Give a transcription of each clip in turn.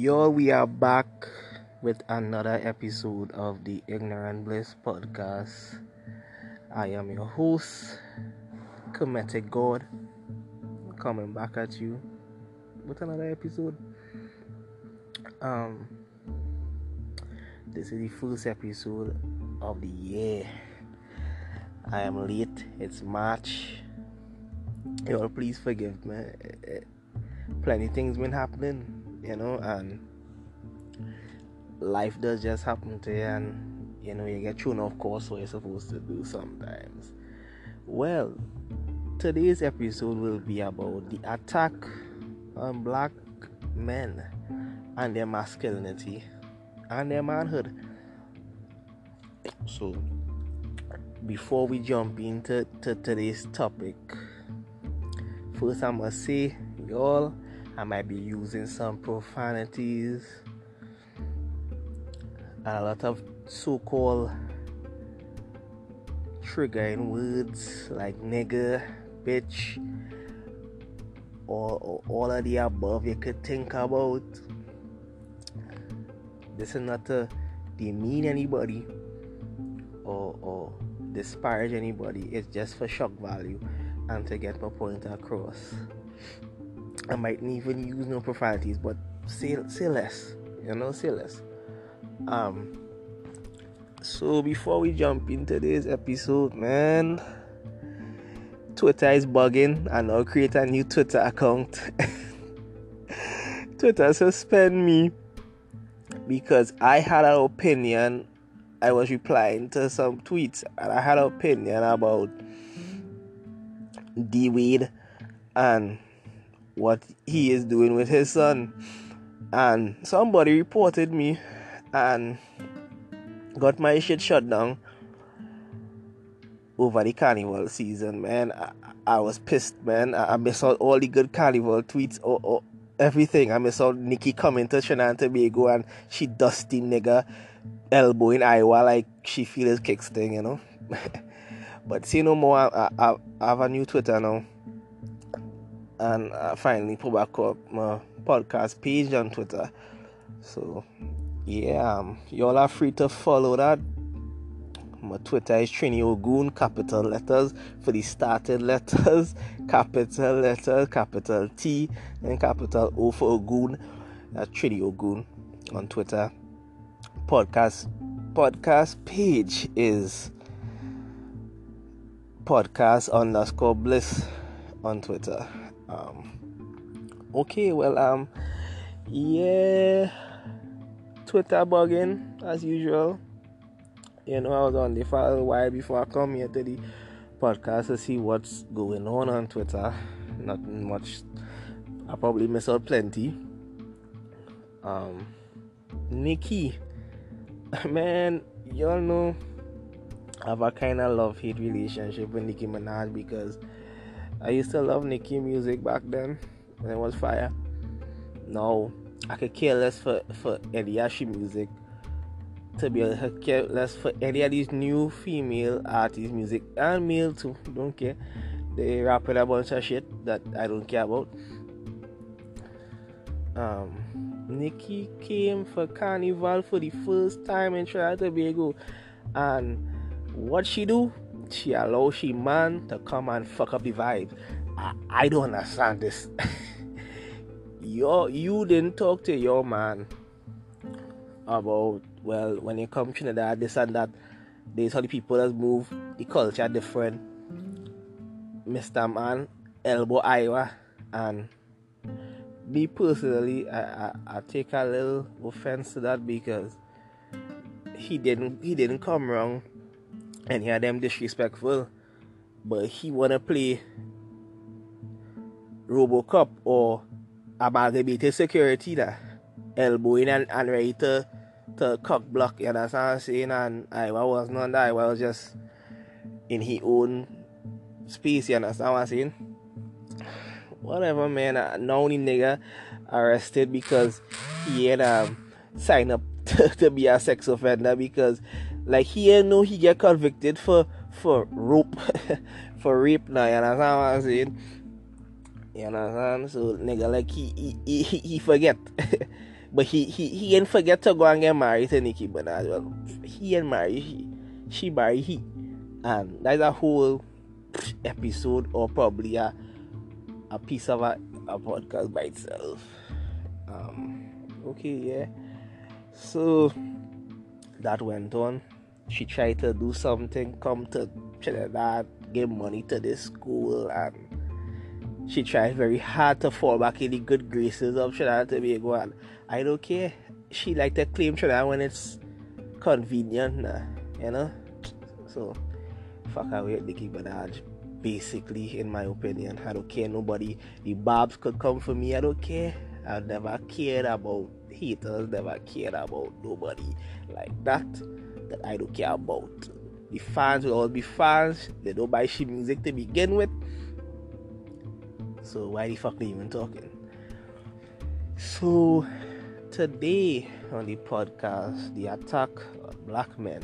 Yo, we are back with another episode of the Ignorant Bliss podcast. I am your host, Comedic God, coming back at you with another episode. Um, this is the first episode of the year. I am late. It's March. Y'all, please forgive me. Plenty things been happening you know, and life does just happen to you, and you know, you get thrown off course what you're supposed to do sometimes. Well, today's episode will be about the attack on black men and their masculinity and their manhood. So, before we jump into to today's topic, first I must say, y'all I might be using some profanities and a lot of so called triggering words like nigger, bitch, or, or, all of the above you could think about. This is not to demean anybody or, or disparage anybody, it's just for shock value and to get my point across. I might even use no profanities, but say say less. You know, say less. Um. So before we jump into this episode, man, Twitter is bugging, and I'll create a new Twitter account. Twitter suspend me because I had an opinion. I was replying to some tweets, and I had an opinion about D Wade and what he is doing with his son. And somebody reported me and got my shit shut down over the carnival season, man. I, I was pissed, man. I, I missed out all the good carnival tweets or, or everything. I missed out Nicki coming to Trinidad and Tobago and she dusty nigga elbow in Iowa like she feels kicks thing, you know. but see no more. I, I, I have a new Twitter now and I finally put back up my podcast page on Twitter. So, yeah, um, y'all are free to follow that. My Twitter is Trini Ogun, capital letters for the started letters, capital letters, capital T, and capital O for Ogun. That's Trini Ogun on Twitter. Podcast podcast page is podcast underscore bliss on Twitter. Um, okay, well, um, yeah, Twitter bugging as usual. You know, I was on the file a while before I come here to the podcast to see what's going on on Twitter. Not much. I probably miss out plenty. Um, Nicki, man, y'all know I have a kind of love hate relationship with Nicki Minaj because I used to love Nicki music back then and it was fire. Now I could care less for for Eliashi music. To be honest, I care less for any of these new female artists' music and male too. Don't care. They rapping a bunch of shit that I don't care about. Um, Nicki came for Carnival for the first time in Trinidad and Tobago, and what she do? She man to come and fuck up the vibe. I, I don't understand this. your you didn't talk to your man about well when you come to Trinidad this and that. There's how the people that move the culture different. Mr. Man, elbow Iowa and me personally I, I, I take a little offense to that because he didn't he didn't come wrong and he had them disrespectful. But he wanna play Robocop or amalgamated security that elbowing and, and ready to, to cock block, you understand what I'm saying? And I was not that, I was just in his own space, you understand what I'm saying? Whatever, man. Uh, now the nigga arrested because he had um, signed up to, to be a sex offender because like he ain't know he get convicted for for rope for rape now, you understand what I'm saying? You understand? So nigga like he he, he, he forget. But he he he ain't forget to go and get married to Nicki Minaj. Well, he ain't married. She she married he, and that's a whole episode or probably a a piece of a, a podcast by itself. Um, okay, yeah. So that went on. She tried to do something, come to Trinidad, give money to this school, and she tried very hard to fall back in the good graces of Trinidad Tobago. And I don't care. She like to claim Trinidad when it's convenient, you know. So fuck away with Nicki Minaj. Basically, in my opinion, I don't care. Nobody, the Barbs could come for me. I don't care. I never cared about haters. Never cared about nobody like that. That I don't care about. The fans will all be fans. They don't buy shit music to begin with. So why the fuck they even talking? So today on the podcast, the attack on black men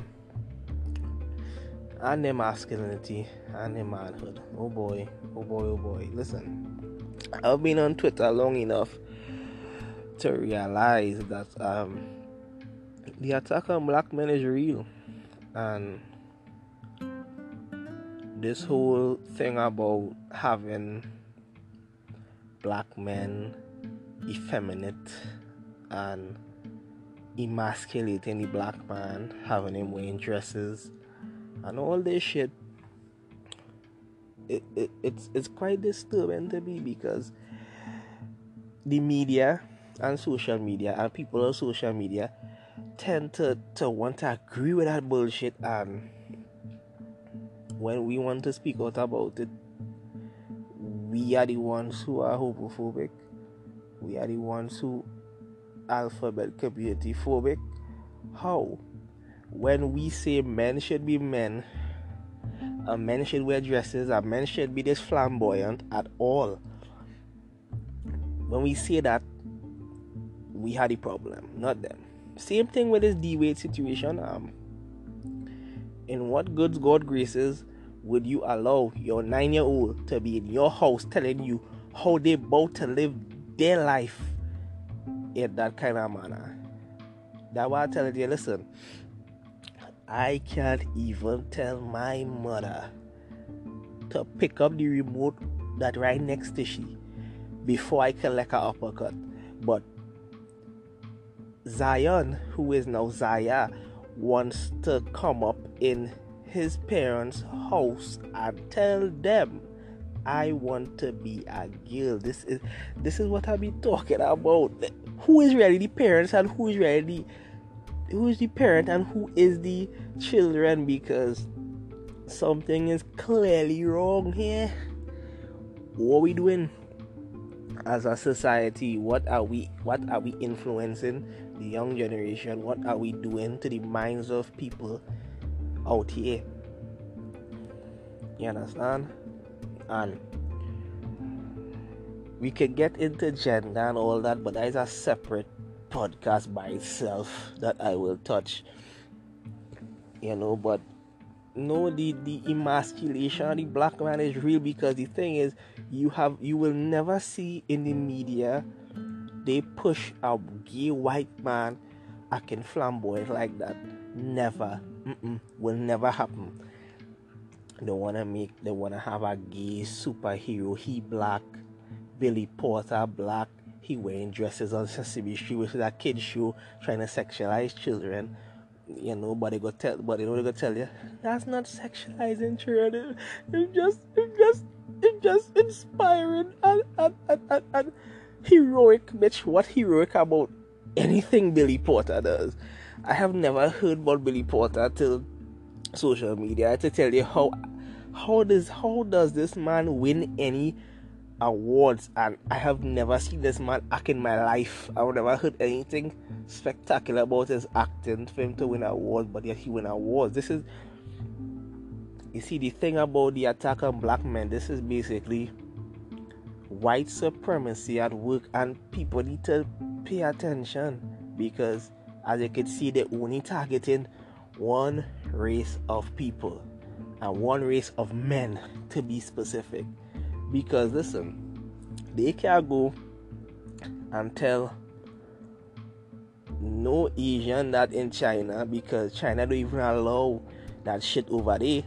and their masculinity and their manhood. Oh boy, oh boy, oh boy. Listen, I've been on Twitter long enough to realize that um, the attack on black men is real, and this whole thing about having black men effeminate and emasculating the black man, having him wearing dresses, and all this shit. It, it, it's it's quite disturbing to me because the media and social media and people on social media tend to, to want to agree with that bullshit and when we want to speak out about it we are the ones who are homophobic. We are the ones who alphabet community phobic. How? When we say men should be men, a men should wear dresses, a men should be this flamboyant at all. When we say that, we had a problem, not them. Same thing with this D Wade situation. Um, in what goods God graces, would you allow your nine year old to be in your house telling you how they about to live their life in that kind of manner? That why I tell you, listen, I can't even tell my mother to pick up the remote that right next to she before I can like her uppercut. But Zion, who is now Zaya, wants to come up in his parents' house and tell them I want to be a girl. This is this is what I be talking about. Who is really the parents and who is really who is the parent and who is the children because something is clearly wrong here. What are we doing as a society? What are we what are we influencing the young generation? What are we doing to the minds of people out here. You understand? And we can get into gender and all that, but that is a separate podcast by itself that I will touch. You know, but no the the emasculation of the black man is real because the thing is you have you will never see in the media they push a gay white man acting flamboyant like that. Never. Mm-mm, will never happen. They wanna make, they wanna have a gay superhero. He black, Billy Porter black. He wearing dresses on Sesame Street, which is a kid show trying to sexualize children. You know, but they go tell, but they know they go tell you that's not sexualizing children. It's just, it's just, it's just inspiring and and and, and, and heroic. Bitch, what heroic about anything Billy Porter does? I have never heard about Billy Porter till social media to tell you how how does how does this man win any awards and I have never seen this man act in my life. I've never heard anything spectacular about his acting for him to win awards, but yet he win awards. This is you see the thing about the attack on black men, this is basically white supremacy at work and people need to pay attention because as you can see, they're only targeting one race of people and one race of men to be specific. Because listen, they can go and tell no Asian that in China because China don't even allow that shit over there.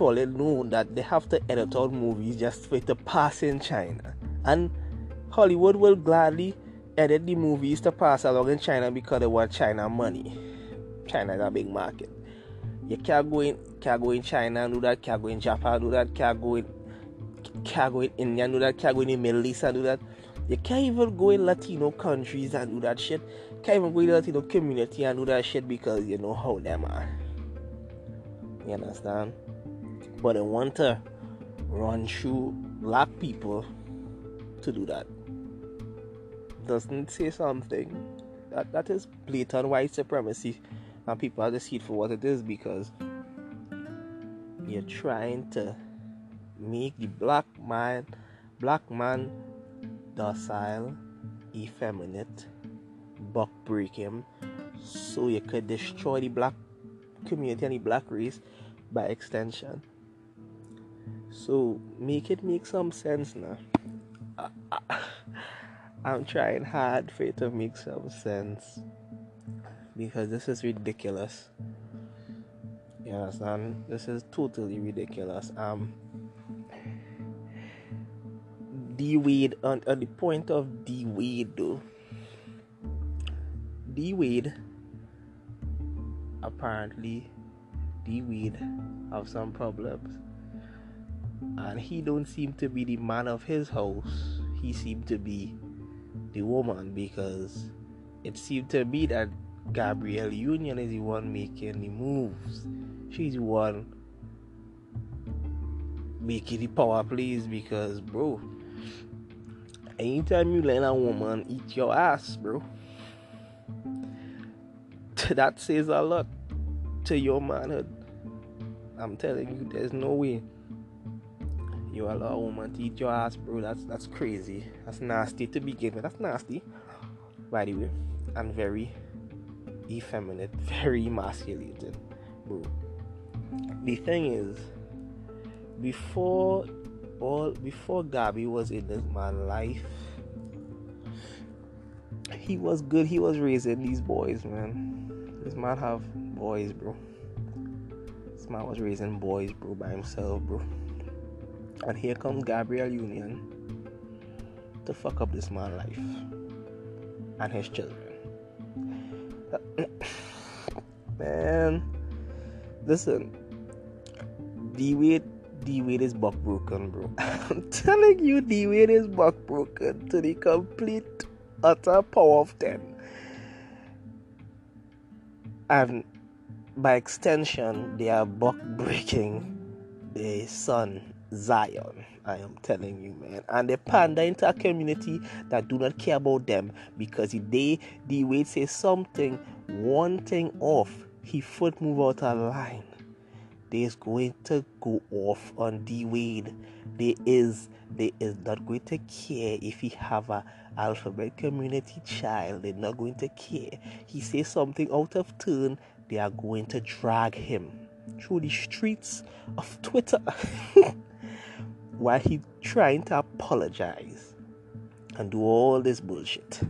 All they know that they have to edit out movies just for it to pass in China. And Hollywood will gladly edit the movies to pass along in China because they want China money. China is a big market. You can't go in can't go in China and do that, can't go in Japan do that, can't go in can't go in India and do that, can't go in the Middle East and do that. You can't even go in Latino countries and do that shit. Can't even go in Latino community and do that shit because you know how them are. You understand? But they want to run through black people to do that doesn't say something, that, that is blatant white supremacy. And people are it for what it is because you're trying to make the black man black man docile, effeminate, buck break him so you could destroy the black community and the black race by extension. So make it make some sense now. I'm trying hard for it to make some sense because this is ridiculous. You understand? This is totally ridiculous. Um, D Wade on, on the point of D Wade though. D Wade apparently D Wade have some problems and he don't seem to be the man of his house. He seemed to be the woman because it seemed to me that Gabrielle Union is the one making the moves. She's the one making the power plays because, bro, anytime you let a woman eat your ass, bro, that says a lot to your manhood. I'm telling you, there's no way you allow a woman to eat your ass, bro. That's that's crazy. That's nasty to begin with. That's nasty, by the way, and very effeminate, very emasculated, bro. The thing is, before all before Gabby was in this man's life, he was good. He was raising these boys, man. This man have boys, bro. This man was raising boys, bro, by himself, bro. And here comes Gabrielle Union to fuck up this man's life and his children. Man, listen, D Wade, D Wade is buck broken, bro. I'm telling you, D Wade is buck broken to the complete utter power of ten. And by extension, they are buck breaking the son Zion. I am telling you, man. And they mm. pander into a community that do not care about them because if they the way say something, one thing off, he foot move out of line. They is going to go off on D Wade. They is they is not going to care if he have a alphabet community child. They're not going to care. He says something out of turn, they are going to drag him through the streets of Twitter. while he trying to apologize and do all this bullshit.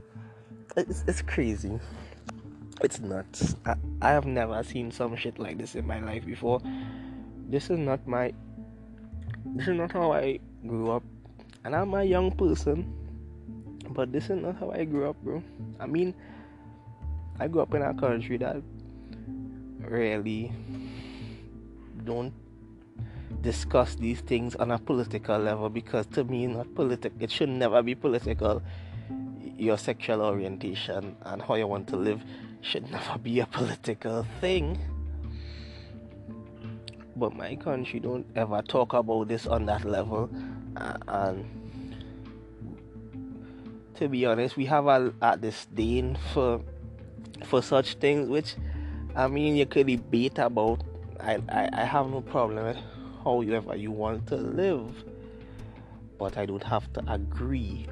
It's, it's crazy. It's nuts. I, I have never seen some shit like this in my life before. This is not my. This is not how I grew up, and I'm a young person. But this is not how I grew up, bro. I mean, I grew up in a country that really don't discuss these things on a political level because to me not political it should never be political. Your sexual orientation and how you want to live should never be a political thing. But my country don't ever talk about this on that level. And to be honest we have a, a disdain for for such things which i mean you could debate about. I i, I have no problem with however you want to live. But I don't have to agree.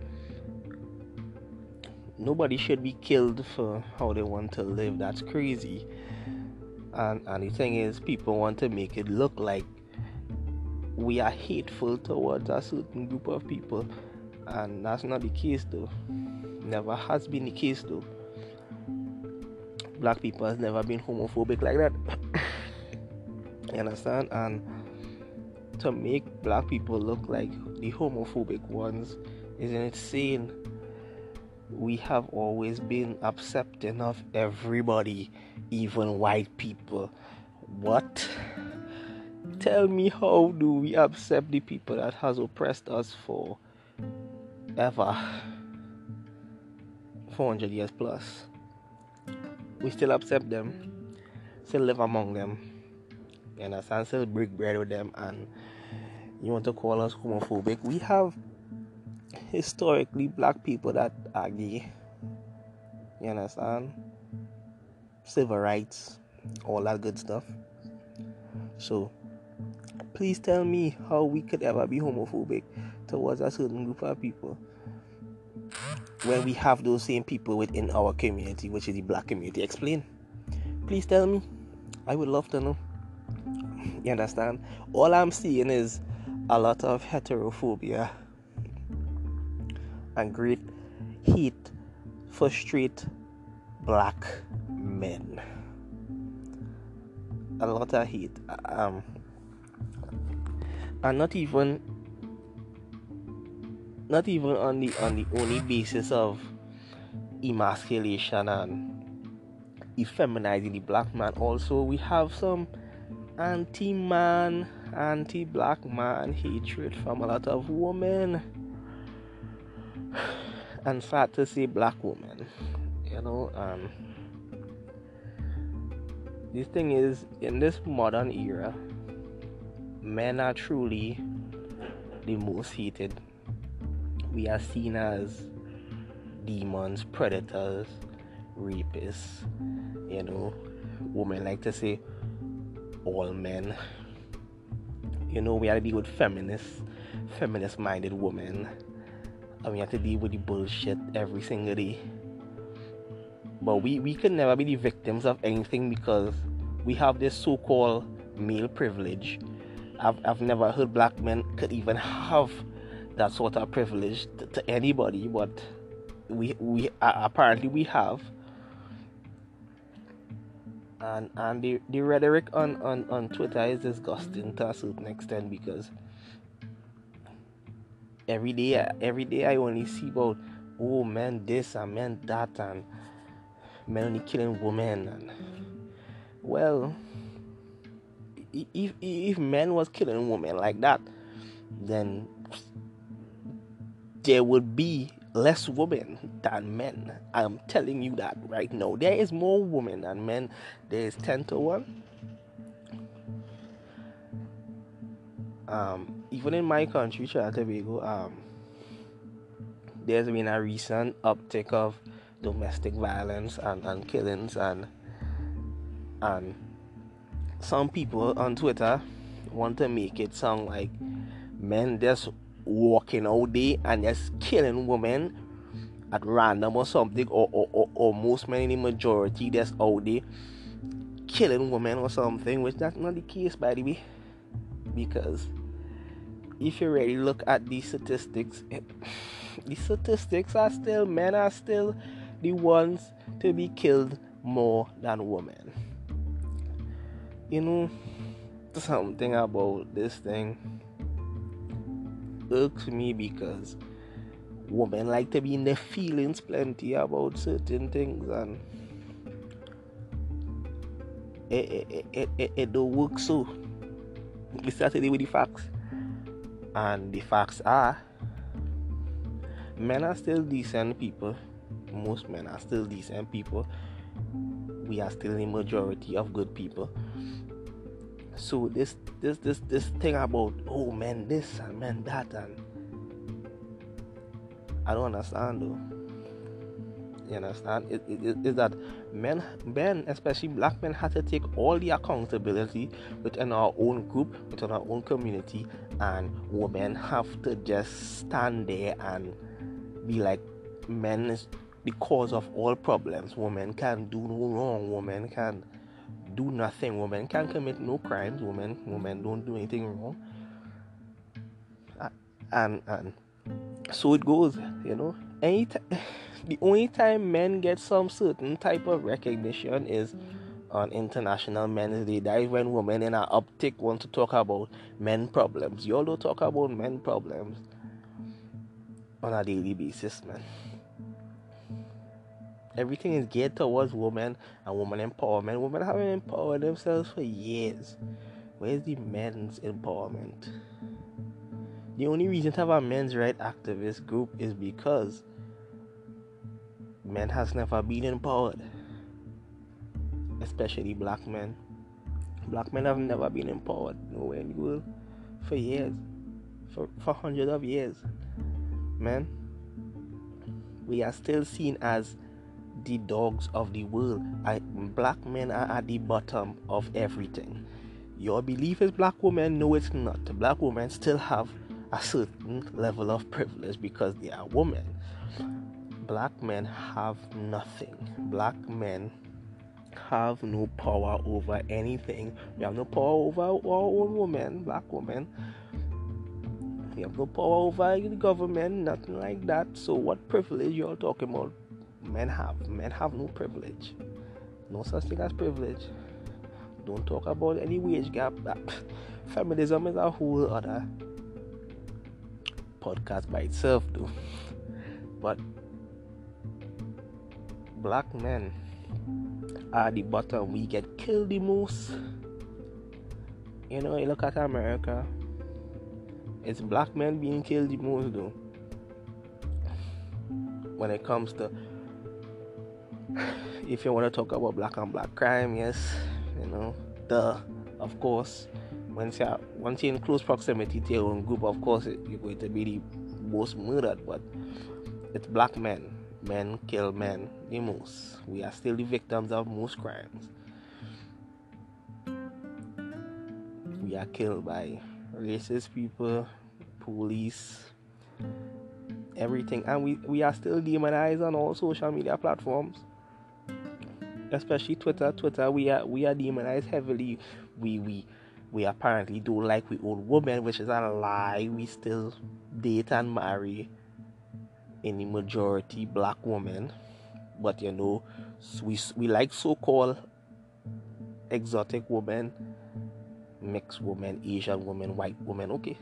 Nobody should be killed for how they want to live. That's crazy. And, and the thing is, people want to make it look like we are hateful towards a certain group of people. And that's not the case, though. Never has been the case, though. black people has never been homophobic like that. you understand? And to make black people look like the homophobic ones is insane. We have always been accepting of everybody, even white people. What? Tell me how do we accept the people that has oppressed us for ever? 400 years plus. We still accept them, still live among them, you understand? Still break bread with them, and you want to call us homophobic? We have historically black people that are gay. You understand? Civil rights, all that good stuff. So, please tell me how we could ever be homophobic towards a certain group of people when we have those same people within our community, which is the black community. Explain. Please tell me. I would love to know. You understand? All I'm seeing is a lot of heterophobia and great heat for straight black men. A lot of heat. Um, and not even not even on the on the only basis of emasculation and effeminizing the black man also we have some anti-man anti-black man hatred from a lot of women and sad to say black women you know um this thing is in this modern era men are truly the most hated we are seen as demons, predators, rapists. You know, women like to say all men. You know, we have to deal with feminists, feminist minded women. And we have to deal with the bullshit every single day. But we, we can never be the victims of anything because we have this so called male privilege. I've, I've never heard black men could even have that sort of privilege to, to anybody, but we we uh, apparently we have. And and the, the rhetoric on, on, on Twitter is disgusting to a certain extent because every day every day I only see about oh man this and man that and men only killing women and well if if men was killing women like that then there would be less women than men. I'm telling you that right now. There is more women than men. There is 10 to 1. Um, even in my country, Trinidad Tobago, um, there's been a recent uptick of domestic violence and, and killings and and some people on Twitter want to make it sound like men just walking all day and just killing women at random or something, or, or, or, or most men in the majority that's all there killing women or something, which that's not the case by the way. Because if you really look at these statistics, eh, the statistics are still men are still the ones to be killed more than women. You know something about this thing irks me because women like to be in their feelings plenty about certain things and it, it, it, it, it don't work so. We start today with the facts. And the facts are men are still decent people. Most men are still decent people. We are still the majority of good people. So this this this this thing about oh man this and man that and I don't understand though. You understand? It, it, it, is that men, men, especially black men, have to take all the accountability within our own group, within our own community, and women have to just stand there and be like, men is the cause of all problems. Women can do no wrong. Women can do nothing. Women can't commit no crimes. Women women don't do anything wrong. And and so it goes, you know. Any t- the only time men get some certain type of recognition is on International Men's Day. That is when women in our uptick want to talk about men problems. You all don't talk about men problems on a daily basis, man. Everything is geared towards women and women empowerment. Women haven't empowered themselves for years. Where's the men's empowerment? The only reason to have a men's right activist group is because men has never been empowered. Especially black men. Black men have never been empowered nowhere in the world for years. For, for hundreds of years. Man. We are still seen as the dogs of the world. I, black men are at the bottom of everything. Your belief is black women? No, it's not. Black women still have a certain level of privilege because they are women. Black men have nothing. Black men have no power over anything. We have no power over our own women, black women. We have no power over the government, nothing like that. So, what privilege you all talking about? Men have. Men have no privilege. No such thing as privilege. Don't talk about any wage gap. Feminism is a whole other podcast by itself, though. But black men are the bottom. We get killed the most. You know, you look at America. It's black men being killed the most, though. When it comes to, if you want to talk about black on black crime, yes, you know, the, of course, once you once you're in close proximity to your own group, of course you're going to be the most murdered. But it's black men. Men kill men the most. We are still the victims of most crimes. We are killed by racist people, police, everything, and we, we are still demonized on all social media platforms especially Twitter. Twitter, we are we are demonized heavily. We we we apparently don't like we old women, which is a lie. We still date and marry any majority black women, but you know, we we like so-called exotic women, mixed women, Asian women, white women. Okay,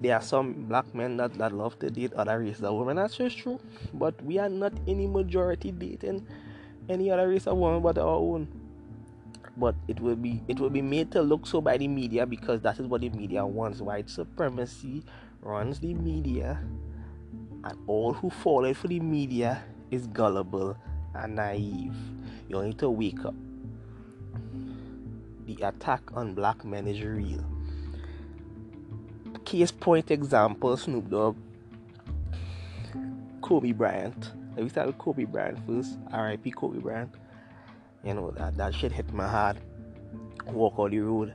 there are some black men that, that love to date other races of women. That's just true, but we are not any majority dating any other race of women but our own. But it will be it will be made to look so by the media because that is what the media wants. White supremacy runs the media and all who fall for the media is gullible and naive. You need to wake up. The attack on black men is real. Case point example snoop dogg kobe bryant let me start with kobe bryant first rip kobe bryant you know that that shit hit my heart. Walk on the road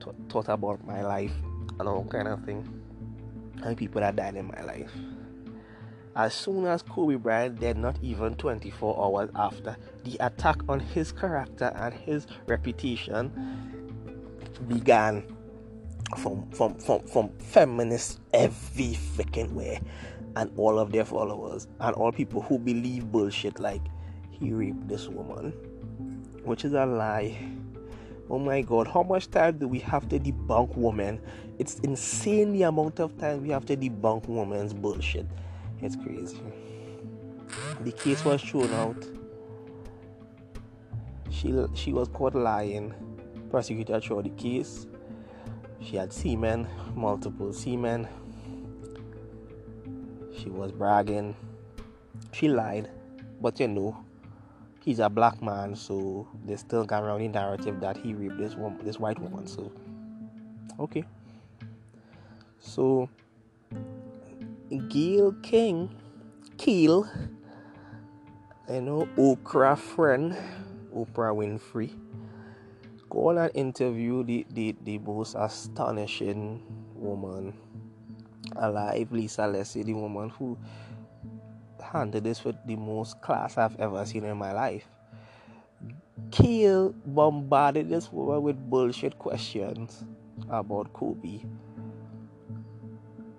th- thought about my life and all kind of thing. And people that died in my life? As soon as Kobe Bryant died, not even 24 hours after, the attack on his character and his reputation began. From from from, from feminists every freaking way and all of their followers and all people who believe bullshit like he raped this woman which is a lie. Oh my god, how much time do we have to debunk women? It's insane the amount of time we have to debunk women's bullshit. It's crazy. The case was thrown out. She she was caught lying. Prosecutor threw the case. She had semen, multiple semen. She was bragging. She lied. But you know, he's a black man, so they still got around the narrative that he raped this woman, this white woman. So, okay. So, Gayle King, Gayle, you know, Oprah friend, Oprah Winfrey, go on and interview the, the, the most astonishing woman alive, Lisa Leslie, the woman who handled this with the most class I've ever seen in my life. Gayle bombarded this woman with bullshit questions about Kobe.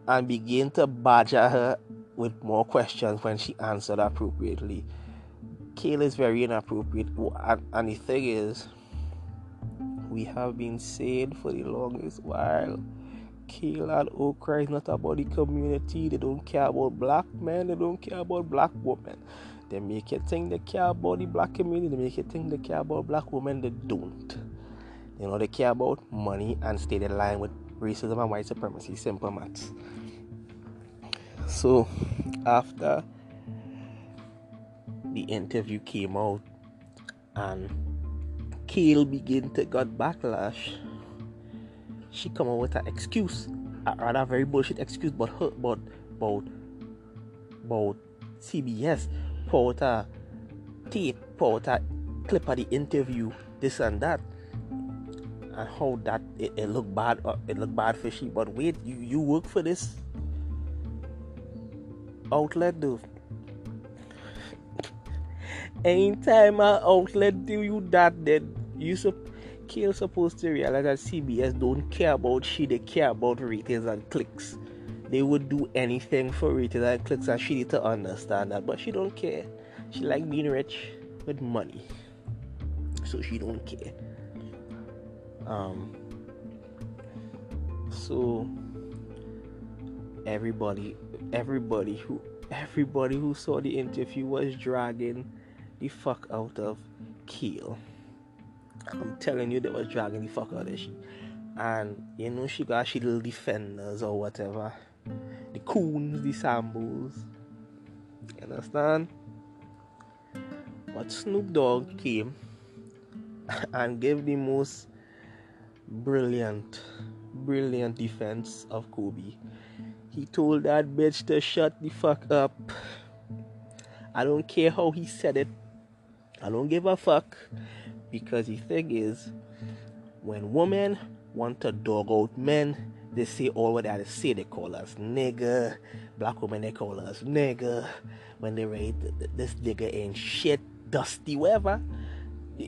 and began to badger her with more questions when she answered appropriately. Gayle is very inappropriate, and, and the thing is, we have been saying for the longest while. Gayle and Oprah is not about the community. They don't care about black men. They don't care about black women. They make you think they care about the black community. They make you think they care about black women. They don't. You know, they care about money and stay in line with racism and white supremacy. Simple maths. So, after the interview came out and Gayle began to get backlash, she come up with an excuse, a rather very bullshit excuse, but her, but about about CBS, put a tape, put a clip of the interview, this and that, and how that it, it looked bad, uh, it looked bad for she. But wait, you you work for this outlet, though. Anytime an outlet do you that, then you sup- Gayle supposed to realize that CBS don't care about she, they care about ratings and clicks. They would do anything for ratings and clicks, and she need to understand that. But she don't care. She like being rich with money, so she don't care. Um. So everybody, everybody who, everybody who saw the interview was dragging the fuck out of Gayle. I'm telling you, they was dragging the fuck out of she. And you know, she got she little defenders or whatever. The coons, the sambos. You understand? But Snoop Dogg came and gave the most brilliant, brilliant defense of Kobe. He told that bitch to shut the fuck up. I don't care how he said it. I don't give a fuck. Because the thing is, when women want to dog out men, they say all what they say. They call us nigger. Black women, they call us nigger. When they rate this nigger ain't shit, dusty, whatever.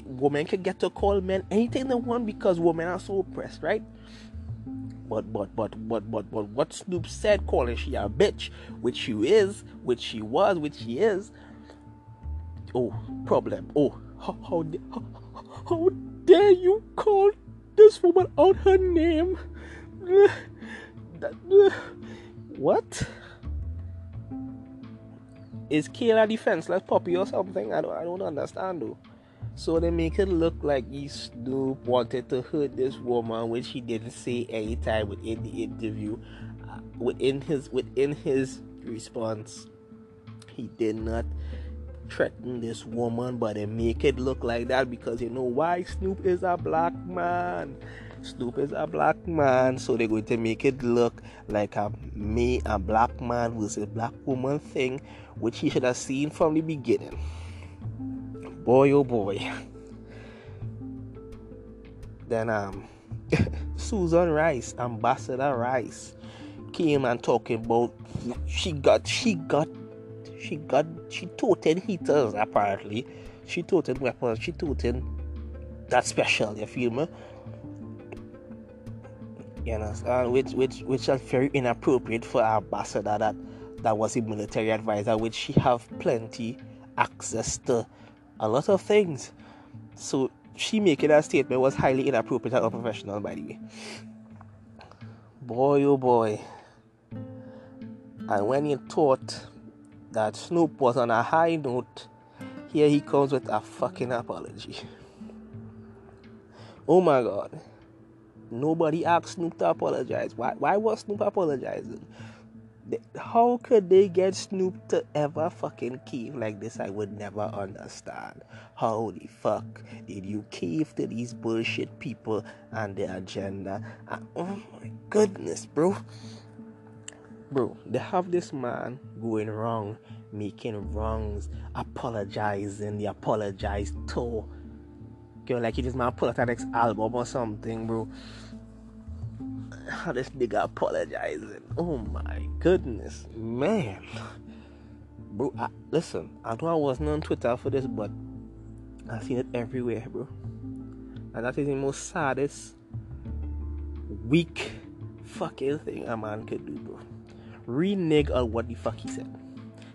Women can get to call men anything they want because women are so oppressed, right? But but but but but but what Snoop said, calling she a bitch, which she is, which she was, which she is. Oh, problem. Oh, how how, how, how dare you call this woman out her name? What? Is Kayla defenseless puppy or something? I don't I don't understand though. So they make it look like he Snoop wanted to hurt this woman, which he didn't say any time within the interview. Uh, within his within his response, he did not threaten this woman, but they make it look like that because you know why Snoop is a black man. Snoop is a black man, so they're going to make it look like a me a black man versus black woman thing, which he should have seen from the beginning boy oh boy. Then um Susan Rice, Ambassador Rice, came and talking about she got she got she got she toted heaters apparently. She toted weapons, she toted that special, you feel me? You know, uh, which which which is very inappropriate for our ambassador that that was a military advisor, which she have plenty access to a lot of things. So she making that statement was highly inappropriate and unprofessional, by the way. Boy, oh boy. And when you thought that Snoop was on a high note, here he comes with a fucking apology. Oh my god. Nobody asked Snoop to apologize. Why, why was Snoop apologizing? how could they get Snoop to ever fucking cave like this? I would never understand. How the fuck did you cave to these bullshit people and their agenda? And, oh my goodness, bro. Bro, they have this man going wrong, making wrongs, apologizing. They apologize to. You like he just man pull out an next album or something, bro how this nigga apologizing. Oh my goodness, man. Bro, I, listen, I know I wasn't on Twitter for this, but I've seen it everywhere, bro. And that is the most saddest, weak, fucking thing a man could do, bro. Renege on what the fuck he said.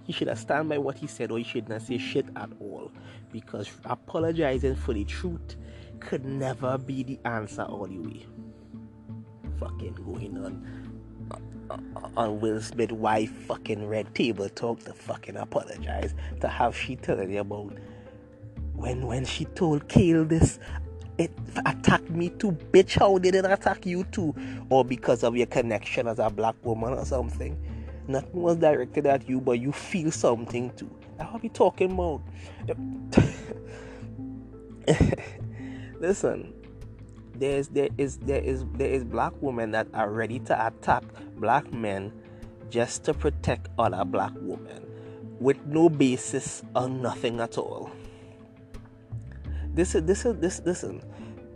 He should have stand by what he said or he should not say shit at all. Because apologizing for the truth could never be the answer all the way. Fucking going on uh, uh, on Will Smith why fucking red table talk to fucking apologize to have she telling you about when when she told Gayle this it attacked me too bitch. How did it attack you too? Or because of your connection as a black woman or something. Nothing was directed at you but you feel something too. What we talking about. Listen there's there is there is there is black women that are ready to attack black men just to protect other black women with no basis or nothing at all this is this is this listen.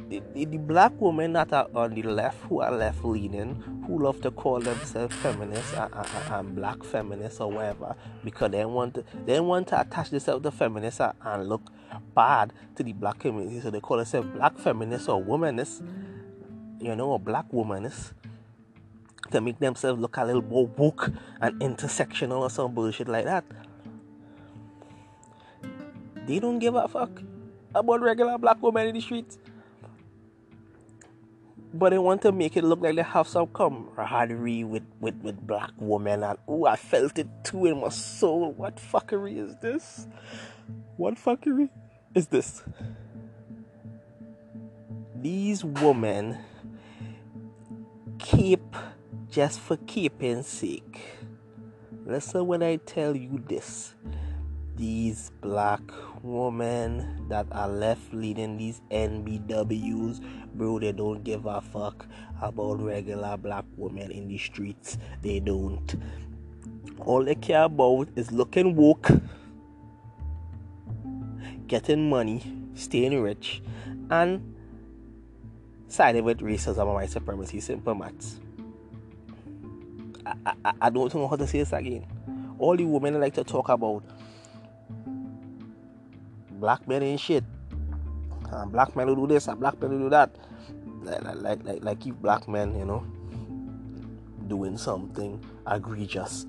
The, the, the, black women that are on the left who are left leaning who love to call themselves feminists and, and, and, black feminists or whatever because they want to they want to attach themselves to feminists and, and look bad to the black community. So they call themselves black feminists or womanists you know or black womanists to make themselves look a little more woke and intersectional or some bullshit like that. They don't give a fuck about regular black women in the streets. But they want to make it look like they have some camaraderie with, with, with black women and oh I felt it too in my soul. What fuckery is this? What fuckery is this? These women keep just for keeping sake. Listen when I tell you this these black women that are left leading these NBWs, bro, they don't give a fuck about regular black women in the streets. They don't. All they care about is looking woke, getting money, staying rich, and siding with racism and white supremacy. Simple maths. I, I, I don't know how to say this again. All the women like to talk about black men ain't shit. Uh, black men will do this, black men will do that. Like, like, like, like if black men, you know, doing something egregious.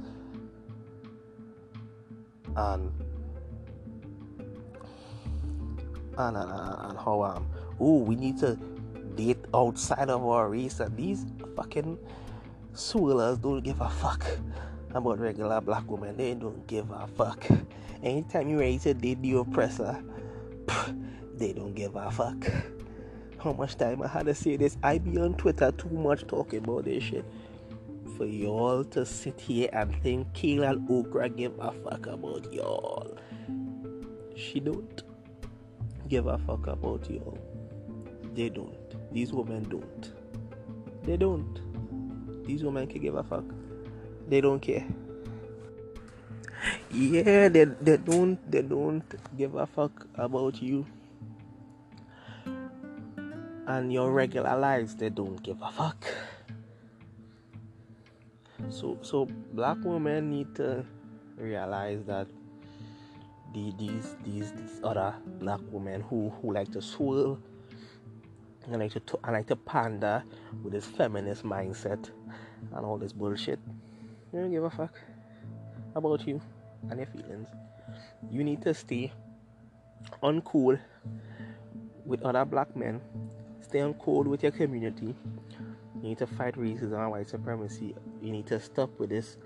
And and, and, and how um oh we need to date outside of our race and these fucking swirlers don't give a fuck about regular black women they don't give a fuck Anytime you to date the oppressor, they don't give a fuck. How much time I had to say this? I be on Twitter too much talking about this shit. For y'all to sit here and think Kayla Oprah give a fuck about y'all. She don't give a fuck about y'all. They don't. These women don't. They don't. These women can give a fuck. They don't care yeah they, they don't they don't give a fuck about you. And your regular lives they don't give a fuck. So so black women need to realize that the, these these these other black women who who like to swirl and like to and like to pander with this feminist mindset and all this bullshit they don't give a fuck about you and your feelings. You need to stay uncool with other black men. Stay uncool with your community. You need to fight racism and white supremacy. You need to stop with this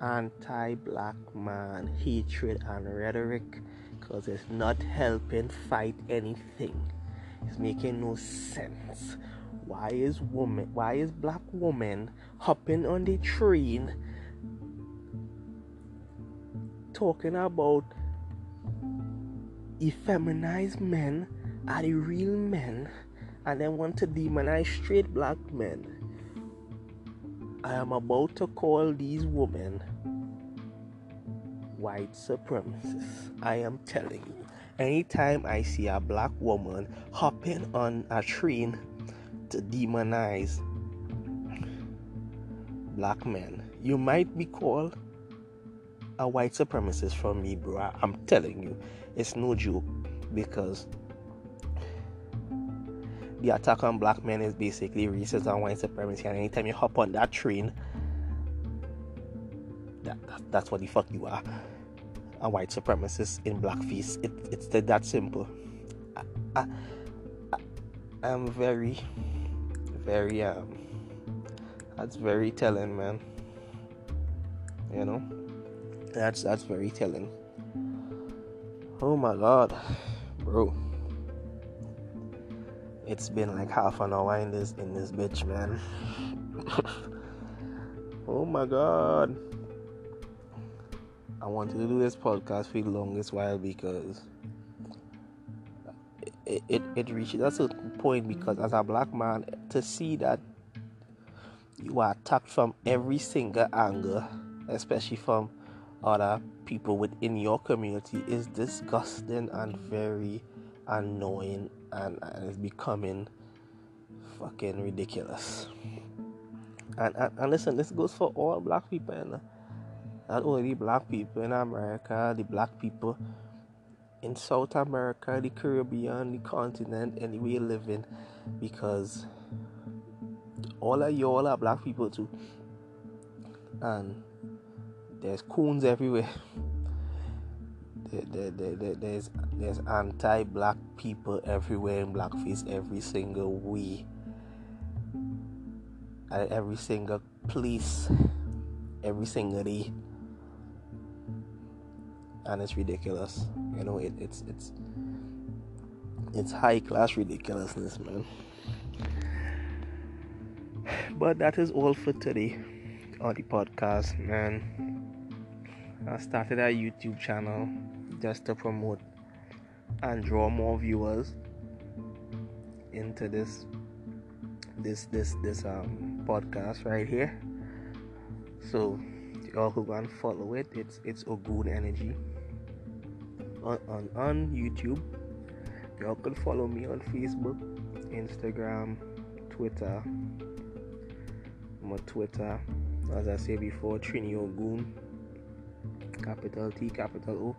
anti-black man hatred and rhetoric because it's not helping fight anything. It's making no sense. Why is woman why is black woman hopping on the train talking about effeminized men are the real men and they want to demonize straight black men. I am about to call these women white supremacists. I am telling you. Anytime I see a black woman hopping on a train to demonize black men, you might be called a white supremacist from me, bro. I'm telling you, it's no joke because the attack on black men is basically racist and white supremacy. And anytime you hop on that train that, that, that's what the fuck you are. A white supremacist in blackface. It, it's that simple. I, I'm very, very, um, that's very telling, man. You know, that's that's very telling. Oh my god, bro. It's been like half an hour in this in this bitch, man. oh my god. I wanted to do this podcast for the longest while because it, it, it reaches that's a point because as a black man to see that you are attacked from every single angle, especially from other people within your community, is disgusting and very annoying and, and it's becoming fucking ridiculous. And, and, and listen, this goes for all black people, and not only black people in America, the black people in South America, the Caribbean, the continent, anywhere you live in, because all of y'all are black people too. And there's coons everywhere. There, there, there, there's there's anti-black people everywhere in blackface every single way. At every single place. Every single day. And it's ridiculous. You know it, it's it's it's high class ridiculousness man. But that is all for today on the podcast, man. I started a YouTube channel just to promote and draw more viewers into this this this this um podcast right here. So y'all who go and follow it, it's it's good energy on, on on YouTube. Y'all can follow me on Facebook, Instagram, Twitter, my Twitter, as I said before, Trini Ogun, capital T, capital O,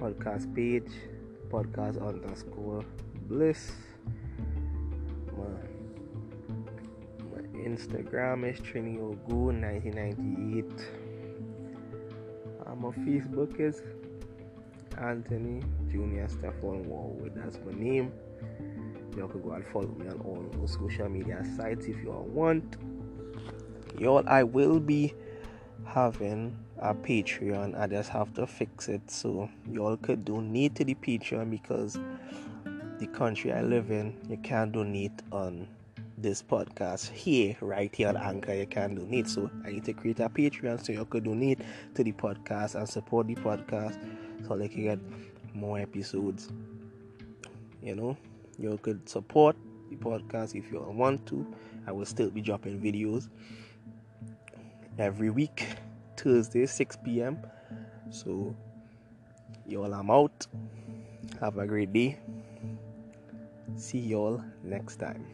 podcast page, podcast underscore bliss. My, my Instagram is Trini Ogun 1998. my Facebook is Anthony Junior Stefan Warwood. That's my name. Y'all can go and follow me on all social media sites if you want. Y'all, I will be having a Patreon. I just have to fix it so y'all could donate to the Patreon because the country I live in, you can't donate on this podcast here, right here on Anchor. You can donate. So I need to create a Patreon so y'all could donate to the podcast and support the podcast so they can get more episodes. You know, you could support the podcast if you want to. I will still be dropping videos every week, Thursday, 6 p.m. So, y'all, I'm out. Have a great day. See y'all next time.